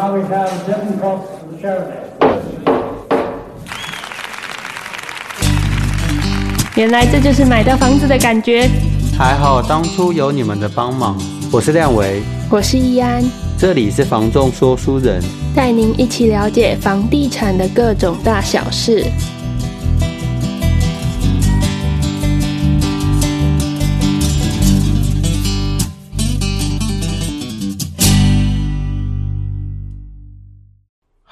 Now we have Devin Cox from Chardonnay. 原来这就是买到房子的感觉。还好当初有你们的帮忙。我是亮维，我是易安，这里是房仲说书人，带您一起了解房地产的各种大小事。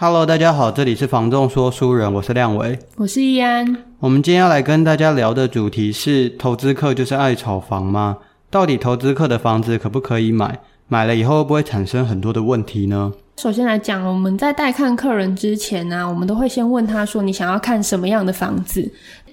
Hello，大家好，这里是房仲说书人，我是亮伟，我是易安。我们今天要来跟大家聊的主题是：投资客就是爱炒房吗？到底投资客的房子可不可以买？买了以后会不会产生很多的问题呢？首先来讲，我们在带看客人之前呢、啊，我们都会先问他说：“你想要看什么样的房子？”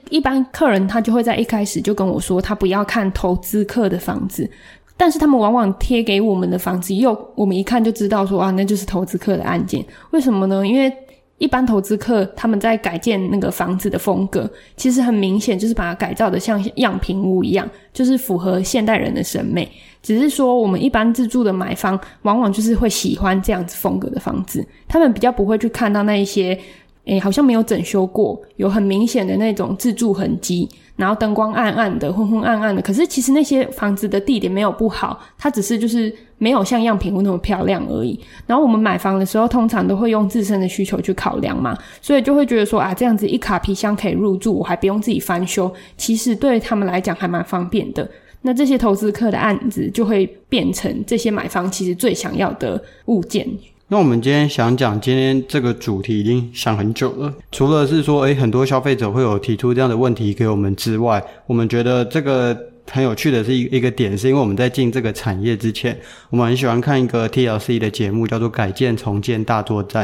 一般客人他就会在一开始就跟我说，他不要看投资客的房子。但是他们往往贴给我们的房子，又我们一看就知道说啊，那就是投资客的案件。为什么呢？因为一般投资客他们在改建那个房子的风格，其实很明显就是把它改造的像样品屋一样，就是符合现代人的审美。只是说我们一般自住的买方，往往就是会喜欢这样子风格的房子，他们比较不会去看到那一些。诶，好像没有整修过，有很明显的那种自住痕迹，然后灯光暗暗的、昏昏暗暗的。可是其实那些房子的地点没有不好，它只是就是没有像样品屋那么漂亮而已。然后我们买房的时候，通常都会用自身的需求去考量嘛，所以就会觉得说啊，这样子一卡皮箱可以入住，我还不用自己翻修，其实对他们来讲还蛮方便的。那这些投资客的案子就会变成这些买方其实最想要的物件。那我们今天想讲，今天这个主题已经想很久了。除了是说，诶，很多消费者会有提出这样的问题给我们之外，我们觉得这个很有趣的是一一个点，是因为我们在进这个产业之前，我们很喜欢看一个 TLC 的节目，叫做《改建重建大作战》。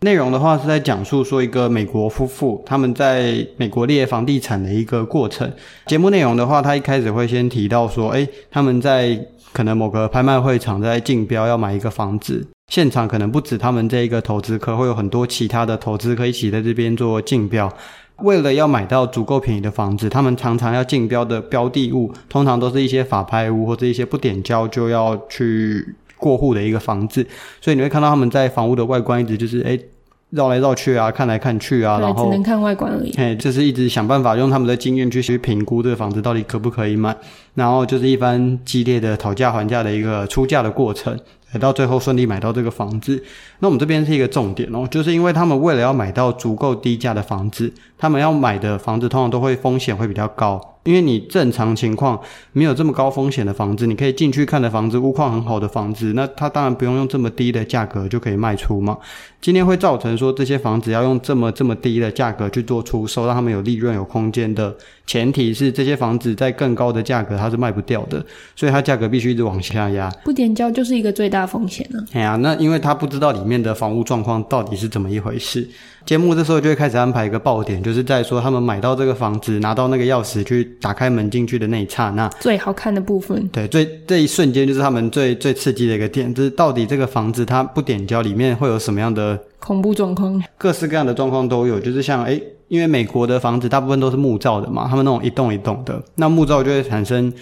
内容的话是在讲述说一个美国夫妇他们在美国猎房地产的一个过程。节目内容的话，他一开始会先提到说，诶，他们在可能某个拍卖会场在竞标要买一个房子。现场可能不止他们这一个投资客，会有很多其他的投资客一起在这边做竞标。为了要买到足够便宜的房子，他们常常要竞标的标的物，通常都是一些法拍屋或者一些不点交就要去过户的一个房子。所以你会看到他们在房屋的外观一直就是诶绕来绕去啊，看来看去啊，然后只能看外观而已。哎，就是一直想办法用他们的经验去去评估这个房子到底可不可以买，然后就是一番激烈的讨价还价的一个出价的过程。到最后顺利买到这个房子，那我们这边是一个重点哦，就是因为他们为了要买到足够低价的房子，他们要买的房子通常都会风险会比较高。因为你正常情况没有这么高风险的房子，你可以进去看的房子，屋况很好的房子，那它当然不用用这么低的价格就可以卖出嘛。今天会造成说这些房子要用这么这么低的价格去做出售，让他们有利润有空间的前提是这些房子在更高的价格它是卖不掉的，所以它价格必须一直往下压。不点交就是一个最大风险了。哎呀，那因为他不知道里面的房屋状况到底是怎么一回事。节目这时候就会开始安排一个爆点，就是在说他们买到这个房子，拿到那个钥匙去打开门进去的那一刹那，最好看的部分。对，最这一瞬间就是他们最最刺激的一个点，就是到底这个房子它不点交里面会有什么样的恐怖状况？各式各样的状况都有，就是像诶，因为美国的房子大部分都是木造的嘛，他们那种一栋一栋的，那木造就会产生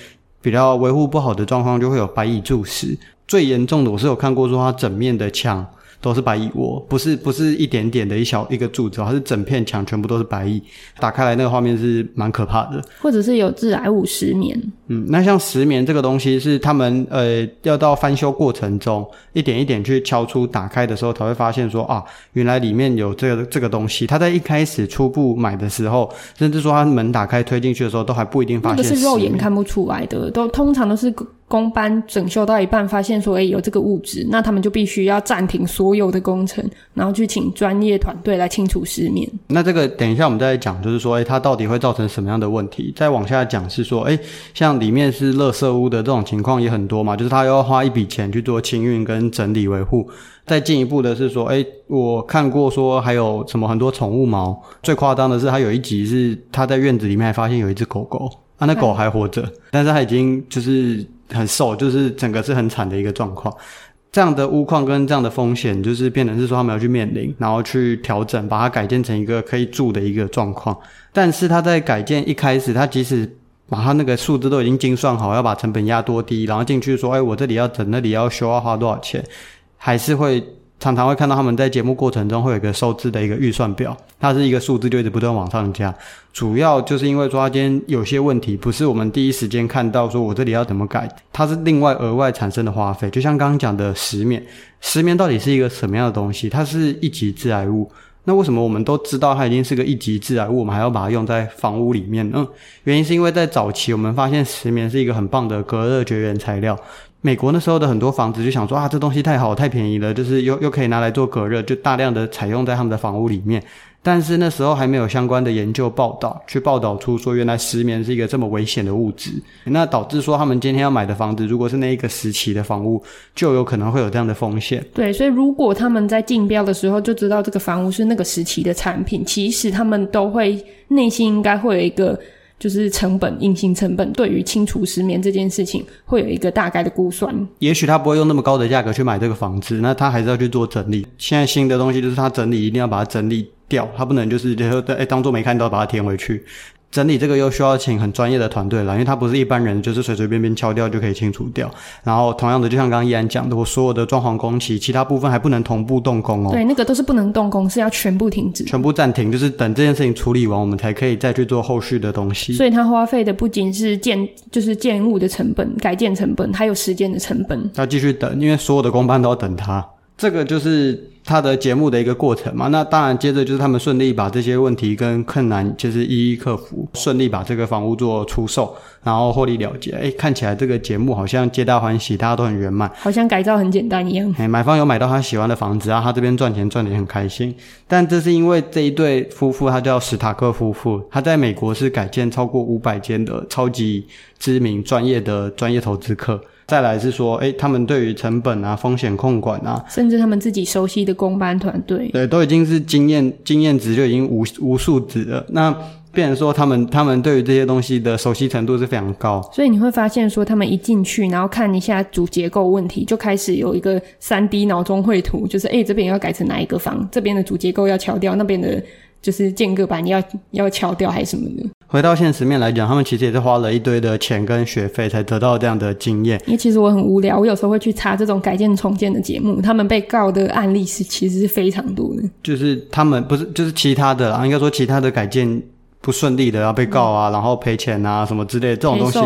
比较维护不好的状况，就会有白蚁蛀蚀。最严重的我是有看过说它整面的墙。都是白蚁窝，不是不是一点点的一小一个柱子，它是整片墙全部都是白蚁。打开来那个画面是蛮可怕的，或者是有致癌物石棉。嗯，那像石棉这个东西是他们呃要到翻修过程中一点一点去敲出打开的时候才会发现说啊，原来里面有这个这个东西。他在一开始初步买的时候，甚至说他门打开推进去的时候都还不一定发现。那个是肉眼看不出来的，都通常都是。工班整修到一半，发现说，诶，有这个物质，那他们就必须要暂停所有的工程，然后去请专业团队来清除石棉。那这个等一下我们再讲，就是说，诶，它到底会造成什么样的问题？再往下讲是说，诶，像里面是垃圾屋的这种情况也很多嘛，就是他要花一笔钱去做清运跟整理维护。再进一步的是说，诶，我看过说还有什么很多宠物毛，最夸张的是他有一集是他在院子里面还发现有一只狗狗，啊，那狗还活着，但是它已经就是。很瘦，就是整个是很惨的一个状况。这样的钨矿跟这样的风险，就是变成是说他们要去面临，然后去调整，把它改建成一个可以住的一个状况。但是他在改建一开始，他即使把他那个数字都已经精算好，要把成本压多低，然后进去说，哎，我这里要整，那里要修，要花多少钱，还是会常常会看到他们在节目过程中会有一个收支的一个预算表，它是一个数字就一直不断往上加，主要就是因为说他今天有些问题不是我们第一时间看到，说我这里要怎么改，它是另外额外产生的花费。就像刚刚讲的石棉，石棉到底是一个什么样的东西？它是一级致癌物。那为什么我们都知道它已经是个一级致癌物，我们还要把它用在房屋里面呢？原因是因为在早期我们发现石棉是一个很棒的隔热绝缘材料。美国那时候的很多房子就想说啊，这东西太好，太便宜了，就是又又可以拿来做隔热，就大量的采用在他们的房屋里面。但是那时候还没有相关的研究报道，去报道出说原来石棉是一个这么危险的物质，那导致说他们今天要买的房子，如果是那一个时期的房屋，就有可能会有这样的风险。对，所以如果他们在竞标的时候就知道这个房屋是那个时期的产品，其实他们都会内心应该会有一个。就是成本，隐形成本对于清除失眠这件事情，会有一个大概的估算。也许他不会用那么高的价格去买这个房子，那他还是要去做整理。现在新的东西就是他整理一定要把它整理掉，他不能就是就说哎当做没看到把它填回去。整理这个又需要请很专业的团队了，因为它不是一般人就是随随便便敲掉就可以清除掉。然后同样的，就像刚刚依安讲的，我所有的装潢工期，其他部分还不能同步动工哦。对，那个都是不能动工，是要全部停止，全部暂停，就是等这件事情处理完，我们才可以再去做后续的东西。所以它花费的不仅是建，就是建物的成本、改建成本，还有时间的成本。要继续等，因为所有的工班都要等它。这个就是。他的节目的一个过程嘛，那当然接着就是他们顺利把这些问题跟困难就是一一克服，顺利把这个房屋做出售，然后获利了结。哎，看起来这个节目好像皆大欢喜，大家都很圆满，好像改造很简单一样。哎，买方有买到他喜欢的房子啊，他这边赚钱赚得很开心。但这是因为这一对夫妇，他叫史塔克夫妇，他在美国是改建超过五百间的超级知名专业的专业投资客。再来是说，诶，他们对于成本啊、风险控管啊，甚至他们自己熟悉的工班团队，对，都已经是经验经验值就已经无无数值了。那变成说，他们他们对于这些东西的熟悉程度是非常高。所以你会发现说，他们一进去，然后看一下主结构问题，就开始有一个三 D 脑中绘图，就是诶，这边要改成哪一个房，这边的主结构要敲掉，那边的。就是间隔板要要敲掉还是什么的？回到现实面来讲，他们其实也是花了一堆的钱跟学费才得到这样的经验。因为其实我很无聊，我有时候会去查这种改建重建的节目，他们被告的案例是其实是非常多的。就是他们不是就是其他的啦，应该说其他的改建不顺利的要被告啊，嗯、然后赔钱啊什么之类的这种东西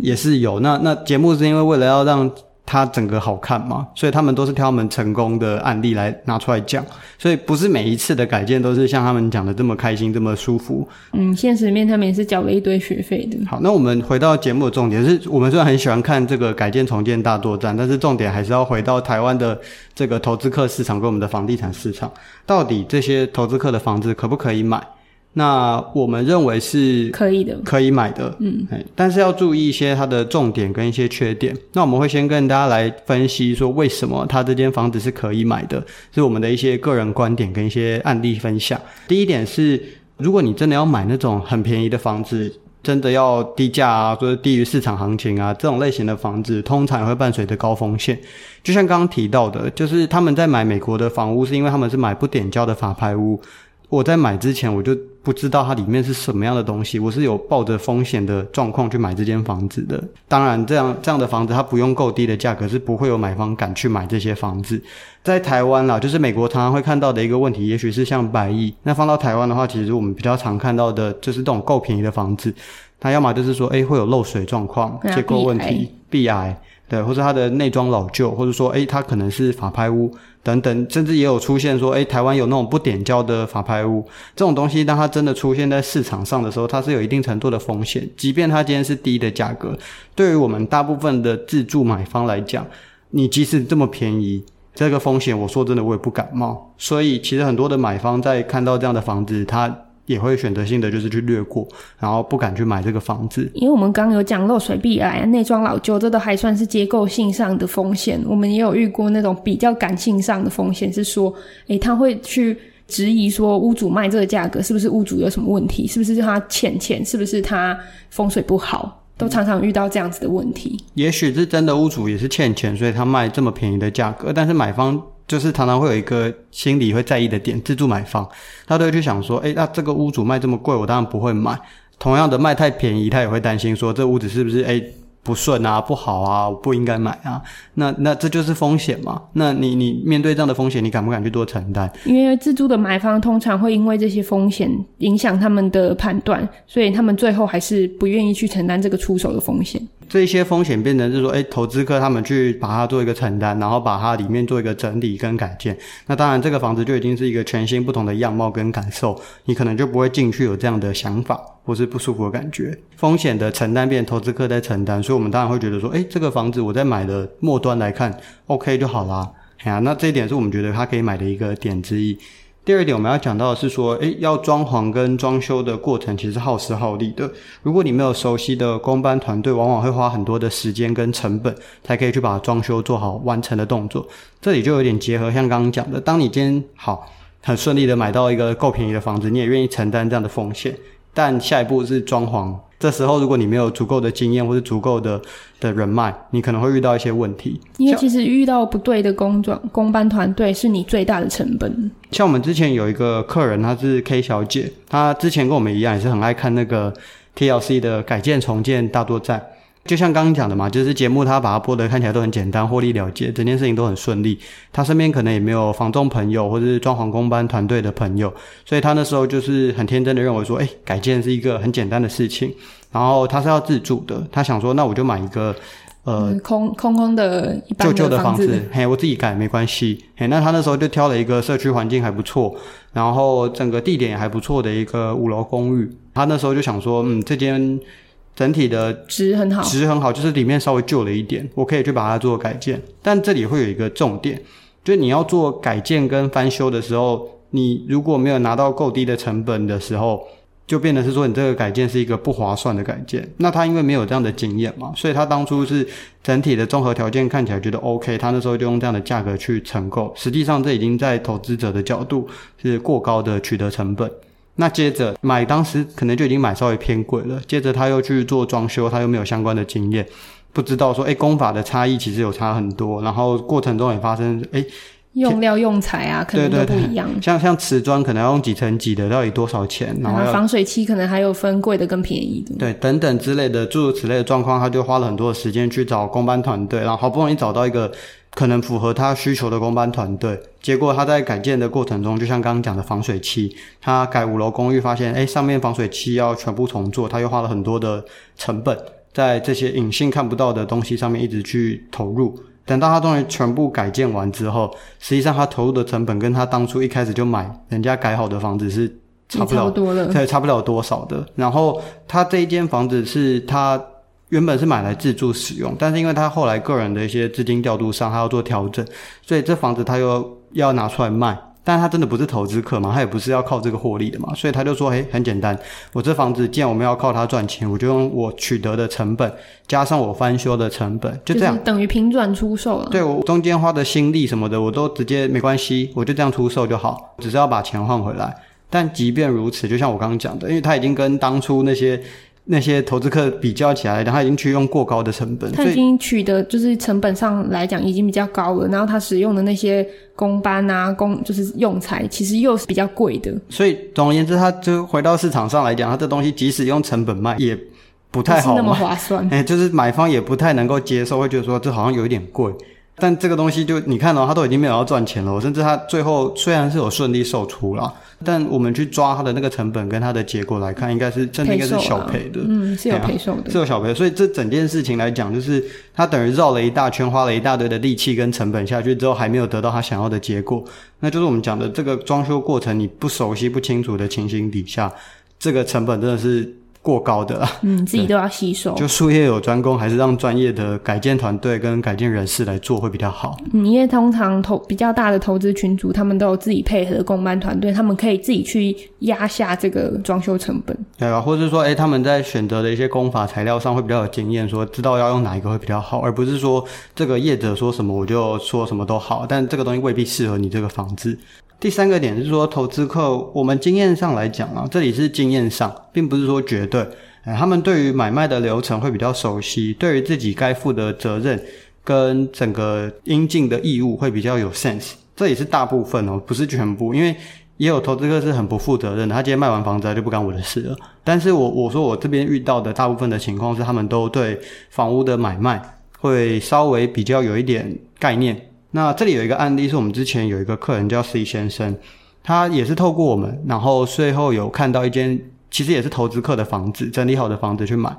也是有。那那节目是因为为了要让。它整个好看嘛，所以他们都是挑他们成功的案例来拿出来讲，所以不是每一次的改建都是像他们讲的这么开心、这么舒服。嗯，现实面他们也是缴了一堆学费的。好，那我们回到节目的重点是，我们虽然很喜欢看这个改建重建大作战，但是重点还是要回到台湾的这个投资客市场跟我们的房地产市场，到底这些投资客的房子可不可以买？那我们认为是可以的，可以买的，嗯，但是要注意一些它的重点跟一些缺点。那我们会先跟大家来分析说，为什么它这间房子是可以买的，是我们的一些个人观点跟一些案例分享。第一点是，如果你真的要买那种很便宜的房子，真的要低价啊，或者低于市场行情啊，这种类型的房子，通常也会伴随着高风险。就像刚刚提到的，就是他们在买美国的房屋，是因为他们是买不点交的法拍屋。我在买之前，我就不知道它里面是什么样的东西，我是有抱着风险的状况去买这间房子的。当然，这样这样的房子它不用够低的价格，是不会有买方敢去买这些房子。在台湾啦，就是美国常常会看到的一个问题，也许是像百亿。那放到台湾的话，其实我们比较常看到的就是这种够便宜的房子，它要么就是说，诶，会有漏水状况、结构问题、壁癌。对，或者它的内装老旧，或者说，诶，它可能是法拍屋等等，甚至也有出现说，诶，台湾有那种不点交的法拍屋，这种东西，当它真的出现在市场上的时候，它是有一定程度的风险。即便它今天是低的价格，对于我们大部分的自住买方来讲，你即使这么便宜，这个风险，我说真的，我也不敢冒。所以，其实很多的买方在看到这样的房子，他。也会选择性的就是去略过，然后不敢去买这个房子。因为我们刚刚有讲漏水、壁癌、内装老旧，这都还算是结构性上的风险。我们也有遇过那种比较感性上的风险，是说，诶，他会去质疑说屋主卖这个价格是不是屋主有什么问题，是不是他欠钱，是不是他风水不好，都常常遇到这样子的问题。也许是真的屋主也是欠钱，所以他卖这么便宜的价格，但是买方。就是常常会有一个心里会在意的点，自助买房，他都会去想说，诶，那这个屋主卖这么贵，我当然不会买。同样的卖太便宜，他也会担心说，这屋子是不是诶不顺啊，不好啊，我不应该买啊，那那这就是风险嘛。那你你面对这样的风险，你敢不敢去多承担？因为自住的买方通常会因为这些风险影响他们的判断，所以他们最后还是不愿意去承担这个出手的风险。这些风险变成是说，哎，投资客他们去把它做一个承担，然后把它里面做一个整理跟改建。那当然，这个房子就已经是一个全新不同的样貌跟感受，你可能就不会进去有这样的想法。或是不舒服的感觉，风险的承担变投资客在承担，所以我们当然会觉得说，诶，这个房子我在买的末端来看，OK 就好啦。哎呀，那这一点是我们觉得他可以买的一个点之一。第二点我们要讲到的是说，诶，要装潢跟装修的过程其实耗时耗力的。如果你没有熟悉的工班团队，往往会花很多的时间跟成本，才可以去把装修做好完成的动作。这里就有点结合，像刚刚讲的，当你今天好很顺利的买到一个够便宜的房子，你也愿意承担这样的风险。但下一步是装潢，这时候如果你没有足够的经验或者足够的的人脉，你可能会遇到一些问题。因为其实遇到不对的工装工班团队是你最大的成本。像我们之前有一个客人，她是 K 小姐，她之前跟我们一样，也是很爱看那个 TLC 的改建重建大作战。就像刚刚讲的嘛，就是节目他把它播的看起来都很简单，获利了结，整件事情都很顺利。他身边可能也没有房仲朋友或者是装潢工班团队的朋友，所以他那时候就是很天真的认为说，哎，改建是一个很简单的事情。然后他是要自住的，他想说，那我就买一个呃、嗯、空空空的一般的旧旧的房子，嘿，我自己改没关系。嘿，那他那时候就挑了一个社区环境还不错，然后整个地点也还不错的一个五楼公寓。他那时候就想说，嗯，这间。整体的值很好，值很好，就是里面稍微旧了一点，我可以去把它做改建。但这里会有一个重点，就是你要做改建跟翻修的时候，你如果没有拿到够低的成本的时候，就变得是说你这个改建是一个不划算的改建。那他因为没有这样的经验嘛，所以他当初是整体的综合条件看起来觉得 OK，他那时候就用这样的价格去承购。实际上这已经在投资者的角度是过高的取得成本。那接着买，当时可能就已经买稍微偏贵了。接着他又去做装修，他又没有相关的经验，不知道说，诶，工法的差异其实有差很多。然后过程中也发生，诶，用料用材啊，可能都不一样。像像瓷砖可能要用几层几的，到底多少钱？然后防水漆可能还有分贵的跟便宜的。对，等等之类的诸如此类的状况，他就花了很多的时间去找工班团队，然后好不容易找到一个。可能符合他需求的工班团队，结果他在改建的过程中，就像刚刚讲的防水漆，他改五楼公寓发现，哎，上面防水漆要全部重做，他又花了很多的成本在这些隐性看不到的东西上面一直去投入。等到他终于全部改建完之后，实际上他投入的成本跟他当初一开始就买人家改好的房子是差不了多的，对，差不了多少的。然后他这一间房子是他。原本是买来自住使用，但是因为他后来个人的一些资金调度上，他要做调整，所以这房子他又要拿出来卖。但他真的不是投资客嘛，他也不是要靠这个获利的嘛，所以他就说：“嘿，很简单，我这房子既然我们要靠它赚钱，我就用我取得的成本加上我翻修的成本，就这样，等于平转出售了。对，我中间花的心力什么的，我都直接没关系，我就这样出售就好，只是要把钱换回来。但即便如此，就像我刚刚讲的，因为他已经跟当初那些。那些投资客比较起来，然后他已经去用过高的成本，他已经取得就是成本上来讲已经比较高了，然后他使用的那些工班啊、工就是用材，其实又是比较贵的。所以总而言之，他就回到市场上来讲，他这东西即使用成本卖，也不太好，那么划算。哎，就是买方也不太能够接受，会觉得说这好像有一点贵。但这个东西就你看哦，他都已经没有要赚钱了，甚至他最后虽然是有顺利售出了。但我们去抓他的那个成本跟他的结果来看，应该是真的应该是小赔的，嗯，是有赔售的，啊，是有小赔。所以这整件事情来讲，就是他等于绕了一大圈，花了一大堆的力气跟成本下去之后，还没有得到他想要的结果。那就是我们讲的这个装修过程，你不熟悉、不清楚的情形底下，这个成本真的是。过高的，嗯，自己都要吸收。就术业有专攻，还是让专业的改建团队跟改建人士来做会比较好。嗯，因为通常投比较大的投资群组，他们都有自己配合的工班团队，他们可以自己去压下这个装修成本。对啊，或者是说，哎，他们在选择的一些工法材料上会比较有经验，说知道要用哪一个会比较好，而不是说这个业者说什么我就说什么都好，但这个东西未必适合你这个房子。第三个点是说，投资客，我们经验上来讲啊，这里是经验上，并不是说绝对。哎，他们对于买卖的流程会比较熟悉，对于自己该负的责任跟整个应尽的义务会比较有 sense。这也是大部分哦，不是全部。因为也有投资客是很不负责任的，他今天卖完房子就不干我的事了。但是我我说我这边遇到的大部分的情况是，他们都对房屋的买卖会稍微比较有一点概念。那这里有一个案例，是我们之前有一个客人叫 C 先生，他也是透过我们，然后最后有看到一间其实也是投资客的房子，整理好的房子去买。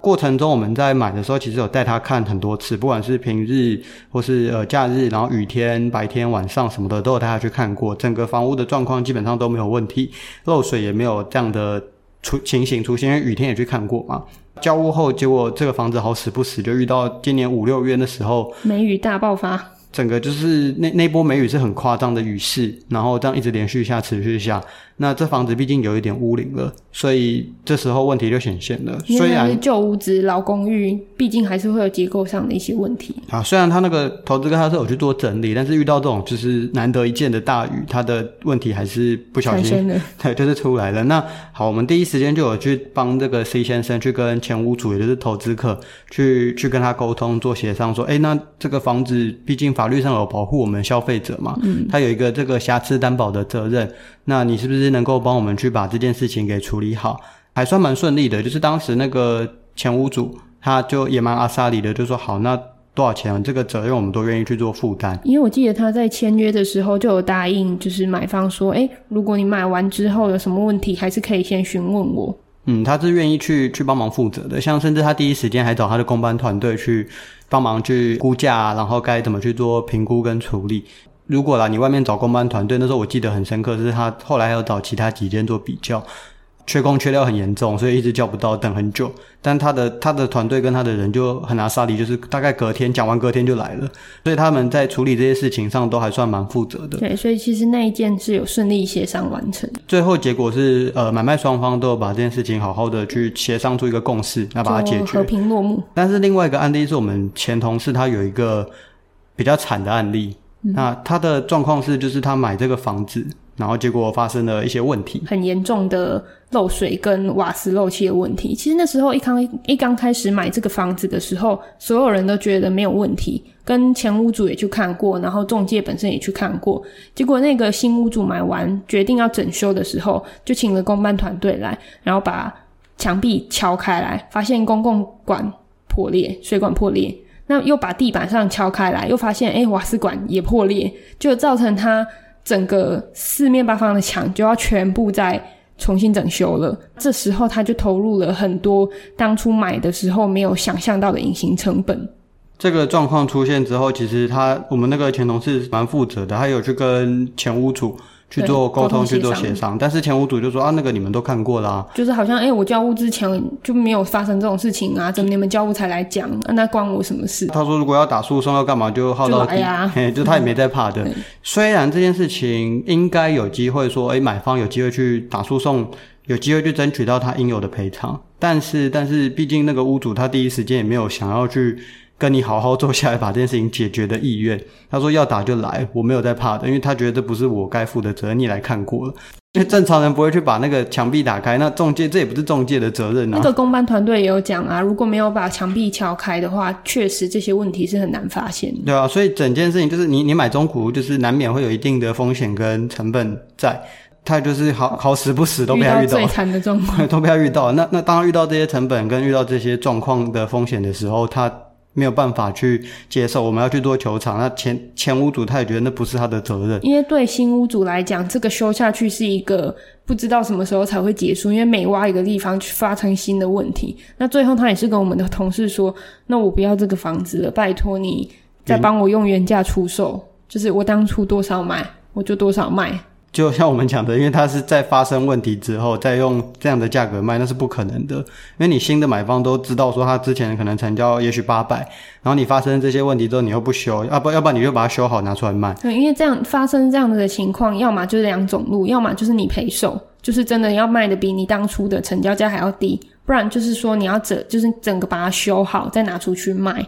过程中我们在买的时候，其实有带他看很多次，不管是平日或是呃假日，然后雨天、白天、晚上什么的，都有带他去看过。整个房屋的状况基本上都没有问题，漏水也没有这样的出情形出现。因为雨天也去看过嘛。交屋后，结果这个房子好死不死就遇到今年五六月的时候，梅雨大爆发。整个就是那那波梅雨是很夸张的雨势，然后这样一直连续下，持续下。那这房子毕竟有一点屋龄了，所以这时候问题就显现了。虽然旧屋子、老公寓，毕竟还是会有结构上的一些问题。啊，虽然他那个投资客他是有去做整理，但是遇到这种就是难得一见的大雨，他的问题还是不小心，对，就是出来了。那好，我们第一时间就有去帮这个 C 先生去跟前屋主，也就是投资客，去去跟他沟通做协商，说，哎，那这个房子毕竟法律上有保护我们消费者嘛，嗯，他有一个这个瑕疵担保的责任。那你是不是能够帮我们去把这件事情给处理好？还算蛮顺利的。就是当时那个前屋主，他就也蛮阿萨里的，就说好，那多少钱？这个责任我们都愿意去做负担。因为我记得他在签约的时候就有答应，就是买方说，诶，如果你买完之后有什么问题，还是可以先询问我。嗯，他是愿意去去帮忙负责的。像甚至他第一时间还找他的工班团队去帮忙去估价，然后该怎么去做评估跟处理。如果啦，你外面找工班团队，那时候我记得很深刻，是他后来还要找其他几间做比较，缺工缺料很严重，所以一直叫不到，等很久。但他的他的团队跟他的人就很阿萨里，就是大概隔天讲完，隔天就来了，所以他们在处理这些事情上都还算蛮负责的。对，所以其实那一件是有顺利协商完成。最后结果是，呃，买卖双方都有把这件事情好好的去协商出一个共识，那把它解决，和平落幕。但是另外一个案例是我们前同事他有一个比较惨的案例。那他的状况是，就是他买这个房子，然后结果发生了一些问题，很严重的漏水跟瓦斯漏气的问题。其实那时候一刚一刚开始买这个房子的时候，所有人都觉得没有问题，跟前屋主也去看过，然后中介本身也去看过。结果那个新屋主买完决定要整修的时候，就请了工班团队来，然后把墙壁敲开来，发现公共管破裂，水管破裂。那又把地板上敲开来，又发现诶，瓦斯管也破裂，就造成他整个四面八方的墙就要全部再重新整修了。这时候他就投入了很多当初买的时候没有想象到的隐形成本。这个状况出现之后，其实他我们那个前同事蛮负责的，他有去跟前屋主。去做沟通，去做协商，但是前屋主就说啊，那个你们都看过啦，啊，就是好像哎，欸，我交屋之前就没有发生这种事情啊，怎么你们交屋才来讲？啊，那关我什么事？他说如果要打诉讼要干嘛就耗到底，啊，嘿，就他也没在怕的。虽然这件事情应该有机会说，哎，欸，买方有机会去打诉讼，有机会去争取到他应有的赔偿，但是但是毕竟那个屋主他第一时间也没有想要去。跟你好好坐下来把这件事情解决的意愿，他说要打就来，我没有在怕的，因为他觉得这不是我该负的责任，你来看过了，因为正常人不会去把那个墙壁打开，那中介这也不是中介的责任啊。那个公班团队也有讲啊，如果没有把墙壁敲开的话，确实这些问题是很难发现的。对啊，所以整件事情就是你你买中古就是难免会有一定的风险跟成本在，他就是好好死不死都被他遇到，最惨的状况 都被他遇到。那那当他遇到这些成本跟遇到这些状况的风险的时候，他。没有办法去接受，我们要去做球场。那前前屋主他也觉得那不是他的责任，因为对新屋主来讲，这个修下去是一个不知道什么时候才会结束，因为每挖一个地方去发生新的问题。那最后他也是跟我们的同事说：“那我不要这个房子了，拜托你再帮我用原价出售，就是我当初多少买，我就多少卖。”就像我们讲的，因为它是在发生问题之后再用这样的价格卖，那是不可能的。因为你新的买方都知道说他之前可能成交也许八百，然后你发生这些问题之后你又不修，要不要不然你就把它修好拿出来卖。对，因为这样发生这样子的情况，要么就是两种路，要么就是你赔售，就是真的要卖的比你当初的成交价还要低，不然就是说你要整就是整个把它修好再拿出去卖。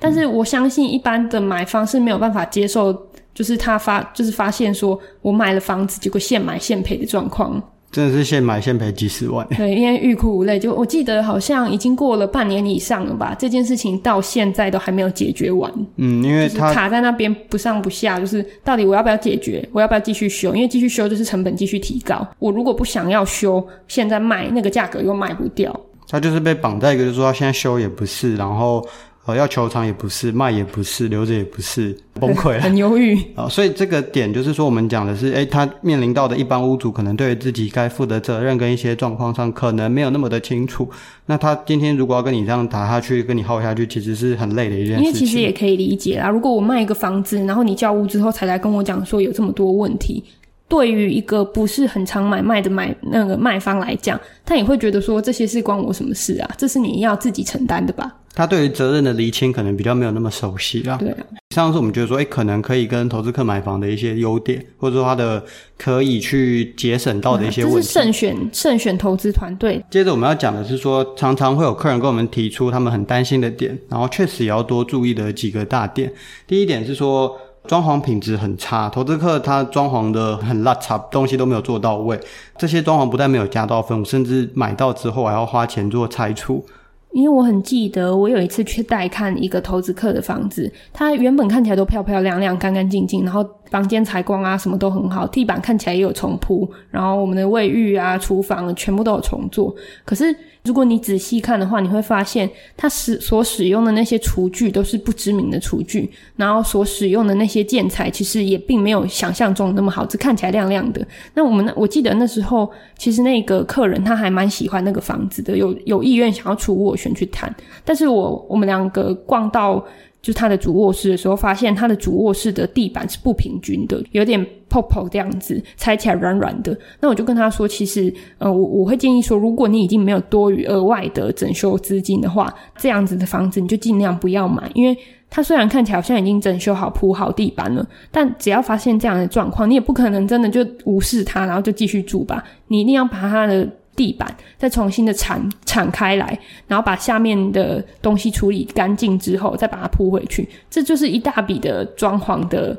但是我相信一般的买方是没有办法接受。就是他发，就是发现说我买了房子，结果现买现赔的状况。真的是现买现赔几十万。对，因为欲哭无泪。就我记得好像已经过了半年以上了吧，这件事情到现在都还没有解决完。嗯，因为它卡在那边不上不下，就是到底我要不要解决，我要不要继续修？因为继续修就是成本继续提高。我如果不想要修，现在卖那个价格又卖不掉。他就是被绑在一个，就是说他现在修也不是，然后。呃，要求偿也不是，卖也不是，留着也不是，崩溃了，很犹豫啊。所以这个点就是说，我们讲的是，诶，他面临到的一般屋主可能对自己该负的责任跟一些状况上，可能没有那么的清楚。那他今天如果要跟你这样打下去，跟你耗下去，其实是很累的一件事情。因为其实也可以理解啦，如果我卖一个房子，然后你交屋之后才来跟我讲说有这么多问题，对于一个不是很常买卖的买那个卖方来讲，他也会觉得说这些事关我什么事啊？这是你要自己承担的吧？他对于责任的厘清可能比较没有那么熟悉啦。对啊，上次我们觉得说，诶，可能可以跟投资客买房的一些优点，或者说他的可以去节省到的一些问题。这是慎选慎选投资团队。接着我们要讲的是说，常常会有客人跟我们提出他们很担心的点，然后确实也要多注意的几个大点。第一点是说，装潢品质很差，投资客他装潢的很邋遢，东西都没有做到位。这些装潢不但没有加到分，甚至买到之后还要花钱做拆除。因为我很记得，我有一次去带看一个投资客的房子，它原本看起来都漂漂亮亮、干干净净，然后房间采光啊什么都很好，地板看起来也有重铺，然后我们的卫浴啊、厨房全部都有重做，可是。如果你仔细看的话，你会发现它使所使用的那些厨具都是不知名的厨具，然后所使用的那些建材其实也并没有想象中那么好，只看起来亮亮的。那我们我记得那时候，其实那个客人他还蛮喜欢那个房子的，有有意愿想要出斡旋去谈。但是我我们两个逛到。就是他的主卧室的时候，发现他的主卧室的地板是不平均的，有点泡泡这样子，踩起来软软的。那我就跟他说，其实，呃，我我会建议说，如果你已经没有多余额外的整修资金的话，这样子的房子你就尽量不要买，因为它虽然看起来好像已经整修好、铺好地板了，但只要发现这样的状况，你也不可能真的就无视它，然后就继续住吧。你一定要把它的。地板再重新的铲铲开来，然后把下面的东西处理干净之后，再把它铺回去，这就是一大笔的装潢的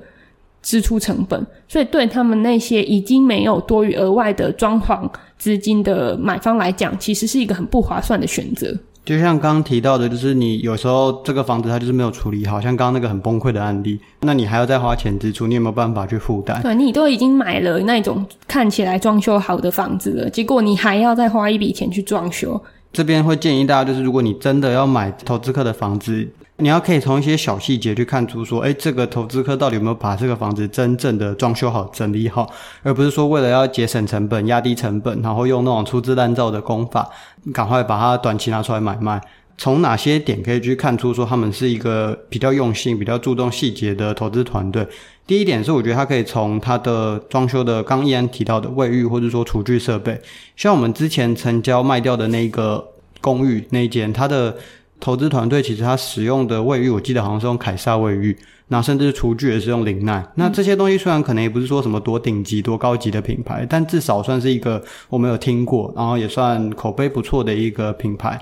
支出成本。所以对他们那些已经没有多余额外的装潢资金的买方来讲，其实是一个很不划算的选择。就像刚刚提到的，就是你有时候这个房子它就是没有处理好，像刚刚那个很崩溃的案例，那你还要再花钱支出，你有没有办法去负担？对，你都已经买了那种看起来装修好的房子了，结果你还要再花一笔钱去装修。这边会建议大家，就是如果你真的要买投资客的房子，你要可以从一些小细节去看出说，诶，这个投资客到底有没有把这个房子真正的装修好、整理好，而不是说为了要节省成本、压低成本，然后用那种粗制滥造的工法，赶快把它短期拿出来买卖。从哪些点可以去看出说他们是一个比较用心、比较注重细节的投资团队？第一点是，我觉得他可以从他的装修的，刚一安提到的卫浴，或者说厨具设备，像我们之前成交卖掉的那个公寓那一间，它的投资团队其实他使用的卫浴，我记得好像是用凯撒卫浴，那甚至厨具也是用林奈。那这些东西虽然可能也不是说什么多顶级、多高级的品牌，但至少算是一个我们有听过，然后也算口碑不错的一个品牌。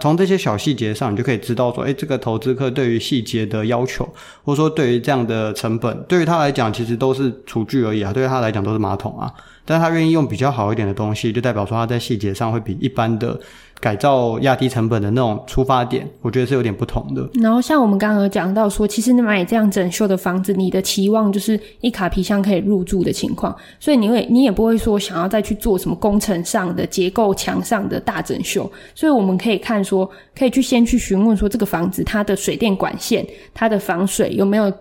从这些小细节上，你就可以知道说，诶，这个投资客对于细节的要求，或者说对于这样的成本，对于他来讲其实都是厨具而已啊，对于他来讲都是马桶啊，但他愿意用比较好一点的东西，就代表说他在细节上会比一般的。改造压低成本的那种出发点，我觉得是有点不同的。然后像我们刚刚讲到说，其实你买这样整修的房子，你的期望就是一卡皮箱可以入住的情况，所以你会你也不会说想要再去做什么工程上的结构墙上的大整修。所以我们可以看说，可以去先去询问说这个房子它的水电管线、它的防水有没有。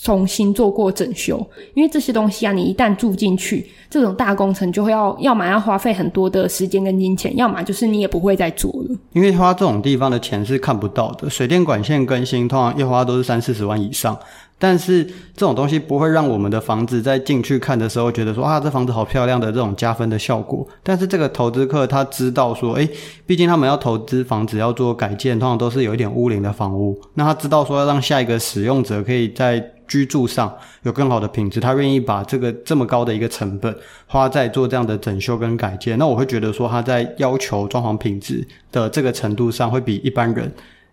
重新做过整修，因为这些东西啊，你一旦住进去，这种大工程就会要，要么要花费很多的时间跟金钱，要么就是你也不会再做了。因为花这种地方的钱是看不到的，水电管线更新通常一花都是三四十万以上。但是这种东西不会让我们的房子在进去看的时候觉得说啊，这房子好漂亮的这种加分的效果。但是这个投资客他知道说，诶，毕竟他们要投资房子要做改建，通常都是有一点屋龄的房屋。那他知道说要让下一个使用者可以在居住上有更好的品质，他愿意把这个这么高的一个成本花在做这样的整修跟改建。那我会觉得说他在要求装潢品质的这个程度上会比一般人。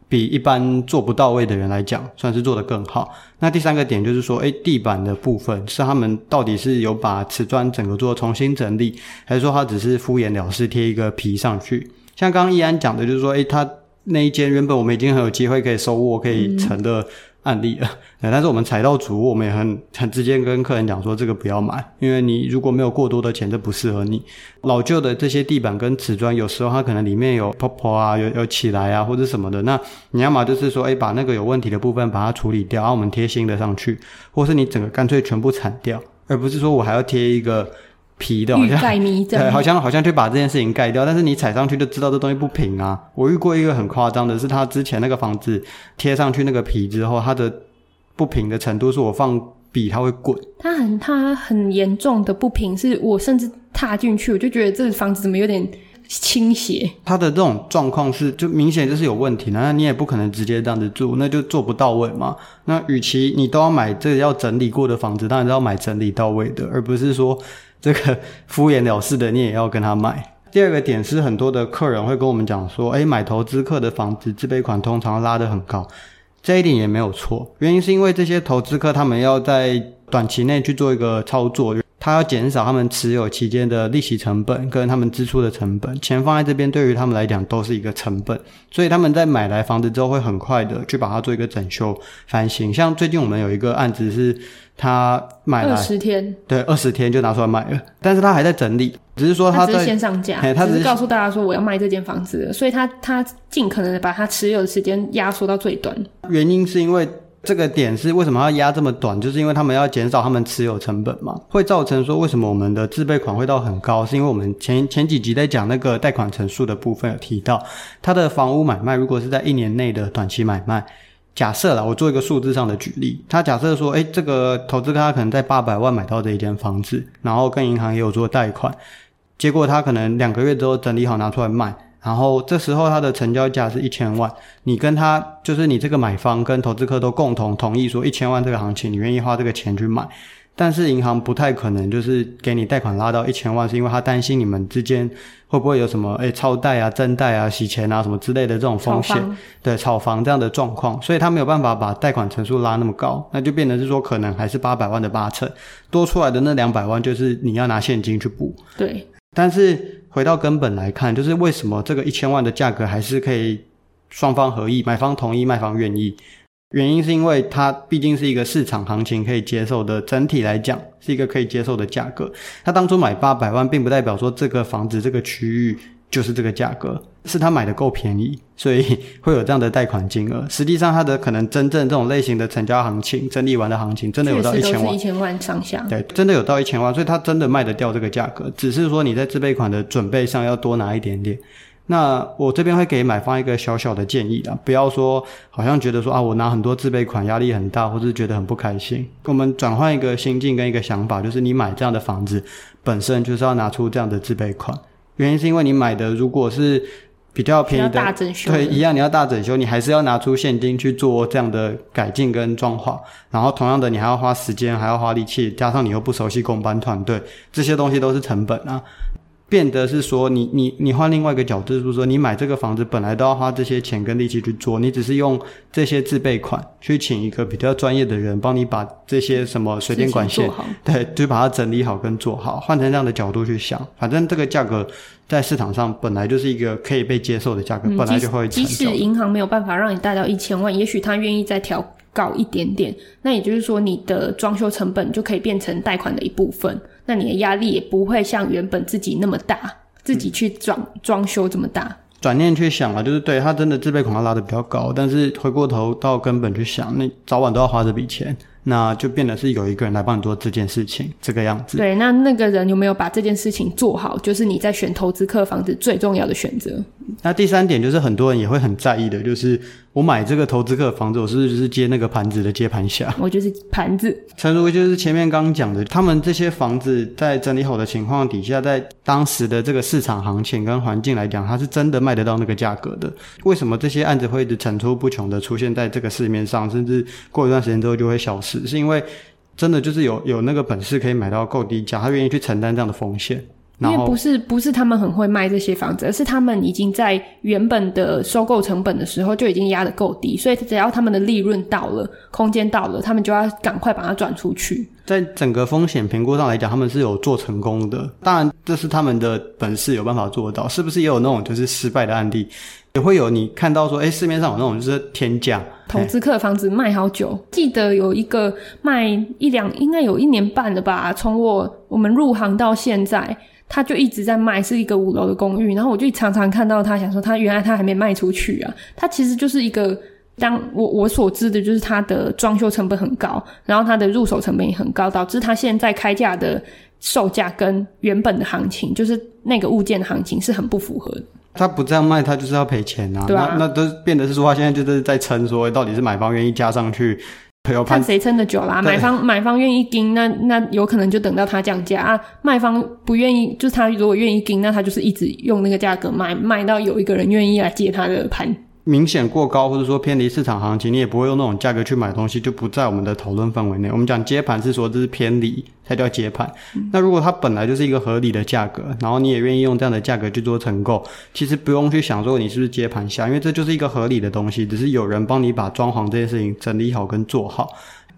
比一般做不到位的人来讲，算是做得更好。那第三个点就是说，诶，地板的部分是他们到底是有把瓷砖整个做重新整理，还是说他只是敷衍了事贴一个皮上去？像刚刚易安讲的，就是说，诶，他那一间原本我们已经很有机会可以收获、可以成的。案例了，但是我们踩到足，我们也很 很直接跟客人讲说，这个不要买，因为你如果没有过多的钱，这不适合你。老旧的这些地板跟瓷砖，有时候它可能里面有泡泡啊，有有起来啊，或者什么的。那你要么就是说，哎，把那个有问题的部分把它处理掉，然后我们贴新的上去，或是你整个干脆全部铲掉，而不是说我还要贴一个。皮的，好像对，好像好像就把这件事情盖掉，但是你踩上去就知道这东西不平啊。我遇过一个很夸张的是，他之前那个房子贴上去那个皮之后，它的不平的程度是我放笔它会滚。它很它很严重的不平，是我甚至踏进去我就觉得这个房子怎么有点倾斜。它的这种状况是就明显就是有问题，那你也不可能直接这样子住，那就做不到位嘛。那与其你都要买这个要整理过的房子，当然是要买整理到位的，而不是说。这个敷衍了事的，你也要跟他买。第二个点是，很多的客人会跟我们讲说，哎，买投资客的房子，自备款通常拉得很高，这一点也没有错。原因是因为这些投资客他们要在短期内去做一个操作。他要减少他们持有期间的利息成本跟他们支出的成本，钱放在这边对于他们来讲都是一个成本，所以他们在买来房子之后会很快的去把它做一个整修翻新。像最近我们有一个案子是，他买来二十天，对，二十天就拿出来卖了，但是他还在整理，只是说他只是先上架，他只是告诉大家说我要卖这间房子，所以他他尽可能的把他持有的时间压缩到最短。原因是因为。这个点是为什么要压这么短？就是因为他们要减少他们持有成本嘛，会造成说为什么我们的自备款会到很高？是因为我们前前几集在讲那个贷款成数的部分有提到，他的房屋买卖如果是在一年内的短期买卖，假设啦，我做一个数字上的举例，他假设说，诶，这个投资他可能在八百万买到这一间房子，然后跟银行也有做贷款，结果他可能两个月之后整理好拿出来卖。然后这时候他的成交价是一千万，你跟他就是你这个买方跟投资客都共同同意说一千万这个行情，你愿意花这个钱去买，但是银行不太可能就是给你贷款拉到一千万，是因为他担心你们之间会不会有什么诶超贷啊、增贷啊、洗钱啊什么之类的这种风险，对炒房这样的状况，所以他没有办法把贷款成数拉那么高，那就变成是说可能还是八百万的八成，多出来的那两百万就是你要拿现金去补，对，但是。回到根本来看，就是为什么这个一千万的价格还是可以双方合意，买方同意，卖方愿意。原因是因为它毕竟是一个市场行情可以接受的，整体来讲是一个可以接受的价格。他当初买八百万，并不代表说这个房子这个区域。就是这个价格，是他买的够便宜，所以 会有这样的贷款金额。实际上，他的可能真正这种类型的成交行情、整理完的行情，真的有到一千万，一千万上下。对，真的有到一千万，所以他真的卖得掉这个价格。只是说你在自备款的准备上要多拿一点点。那我这边会给买方一个小小的建议啦，不要说好像觉得说啊，我拿很多自备款压力很大，或是觉得很不开心。我们转换一个心境跟一个想法，就是你买这样的房子本身就是要拿出这样的自备款。原因是因为你买的如果是比较便宜的，大整修的，对，一样你要大整修，你还是要拿出现金去做这样的改进跟装潢，然后同样的你还要花时间，还要花力气，加上你又不熟悉工班团队，这些东西都是成本啊。变得是说你，你你你换另外一个角度，就是说，你买这个房子本来都要花这些钱跟力气去做，你只是用这些自备款去请一个比较专业的人帮你把这些什么水电管线，对，就把它整理好跟做好。换成这样的角度去想，反正这个价格在市场上本来就是一个可以被接受的价格，嗯、本来就会。即使银行没有办法让你贷到一千万，也许他愿意再调高一点点，那也就是说，你的装修成本就可以变成贷款的一部分。那你的压力也不会像原本自己那么大，自己去装装修这么大。转念去想啊，就是对他真的自备恐怕拉的比较高，但是回过头到根本去想，那早晚都要花这笔钱，那就变得是有一个人来帮你做这件事情，这个样子。对，那那个人有没有把这件事情做好，就是你在选投资客房子最重要的选择。那第三点就是很多人也会很在意的，就是。我买这个投资客房子，我是不是就是接那个盘子的接盘侠？我就是盘子。诚如就是前面刚讲的，他们这些房子在整理好的情况底下，在当时的这个市场行情跟环境来讲，它是真的卖得到那个价格的。为什么这些案子会一直层出不穷的出现在这个市面上，甚至过一段时间之后就会消失？是因为真的就是有有那个本事可以买到够低价，他愿意去承担这样的风险。因为不是不是他们很会卖这些房子，而是他们已经在原本的收购成本的时候就已经压得够低，所以只要他们的利润到了，空间到了，他们就要赶快把它转出去。在整个风险评估上来讲，他们是有做成功的。当然，这是他们的本事，有办法做到。是不是也有那种就是失败的案例？也会有你看到说，哎，市面上有那种就是天价投资客的房子卖好久。记得有一个卖一两，应该有一年半了吧？从我我们入行到现在，他就一直在卖，是一个五楼的公寓。然后我就常常看到他，想说他原来他还没卖出去啊。他其实就是一个。当我我所知的就是它的装修成本很高，然后它的入手成本也很高，导致它现在开价的售价跟原本的行情，就是那个物件的行情是很不符合的。他不这样卖，他就是要赔钱啊！对啊，那那都变得是说，他现在就是在撑，说到底是买方愿意加上去，看谁撑得久啦。买方买方愿意盯，那那有可能就等到他降价啊。卖方不愿意，就是他如果愿意盯，那他就是一直用那个价格卖，卖到有一个人愿意来接他的盘。明显过高，或者说偏离市场行情，你也不会用那种价格去买东西，就不在我们的讨论范围内。我们讲接盘是说这是偏离才叫接盘。嗯。那如果它本来就是一个合理的价格，然后你也愿意用这样的价格去做承购，其实不用去想说你是不是接盘侠，因为这就是一个合理的东西，只是有人帮你把装潢这件事情整理好跟做好。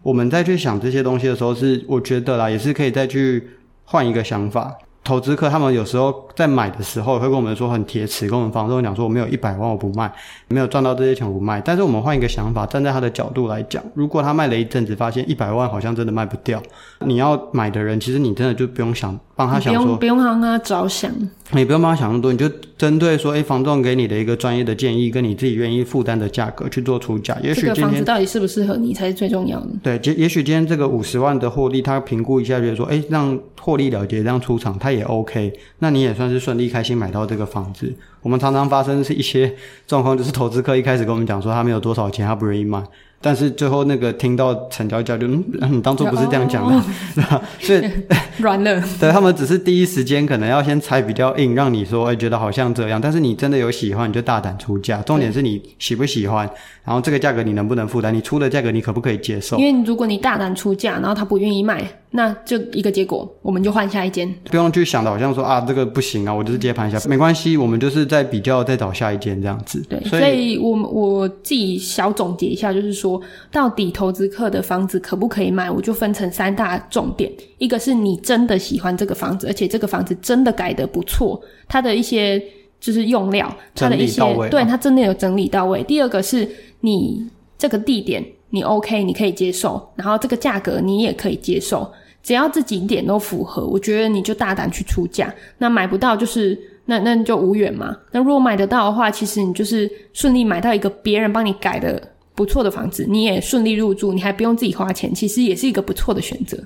我们再去想这些东西的时候是，是我觉得啦，也是可以再去换一个想法。投资客他们有时候在买的时候会跟我们说很铁齿，跟我们房东讲说我没有一百万我不卖，没有赚到这些钱我不卖。但是我们换一个想法，站在他的角度来讲，如果他卖了一阵子，发现一百万好像真的卖不掉，你要买的人其实你真的就不用想帮他想说，不用不用帮他着想，你不用帮他想那么多，你就针对说，哎，房东给你的一个专业的建议，跟你自己愿意负担的价格去做出价。也许今天，这个房子到底适不适合你才是最重要的。对，也也许今天这个五十万的获利，他评估一下，觉得说，哎，让获利了结这样出场，他也 OK。那你也算是顺利开心买到这个房子。我们常常发生是一些 状况，就是投资客一开始跟我们讲说他没有多少钱，他不愿意卖。但是最后那个听到成交价就嗯，你当初不是这样讲的，是吧？所以 软了。对，他们只是第一时间可能要先踩比较硬，让你说哎觉得好像这样。但是你真的有喜欢，你就大胆出价。重点是你喜不喜欢，然后这个价格你能不能负担？你出的价格你可不可以接受？因为如果你大胆出价，然后他不愿意卖，那就一个结果，我们就换下一间。不用去想的好像说啊这个不行啊，我就是接盘侠，没关系，我们就是在比较再找下一间这样子。对，所以，所以我我自己小总结一下，就是说。到底投资客的房子可不可以买？我就分成三大重点：一个是你真的喜欢这个房子，而且这个房子真的改的不错，它的一些就是用料，它的一些对它真的有整理到位。第二个是你这个地点你 OK，你可以接受，然后这个价格你也可以接受，只要这几点都符合，我觉得你就大胆去出价。那买不到就是那那就无缘嘛。那如果买得到的话，其实你就是顺利买到一个别人帮你改的。不错的房子，你也顺利入住，你还不用自己花钱，其实也是一个不错的选择。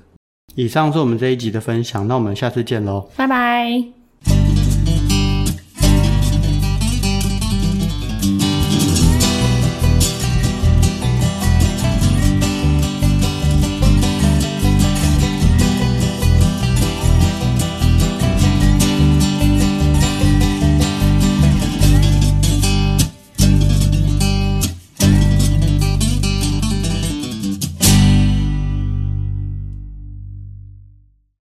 以上是我们这一集的分享，那我们下次见喽，拜拜。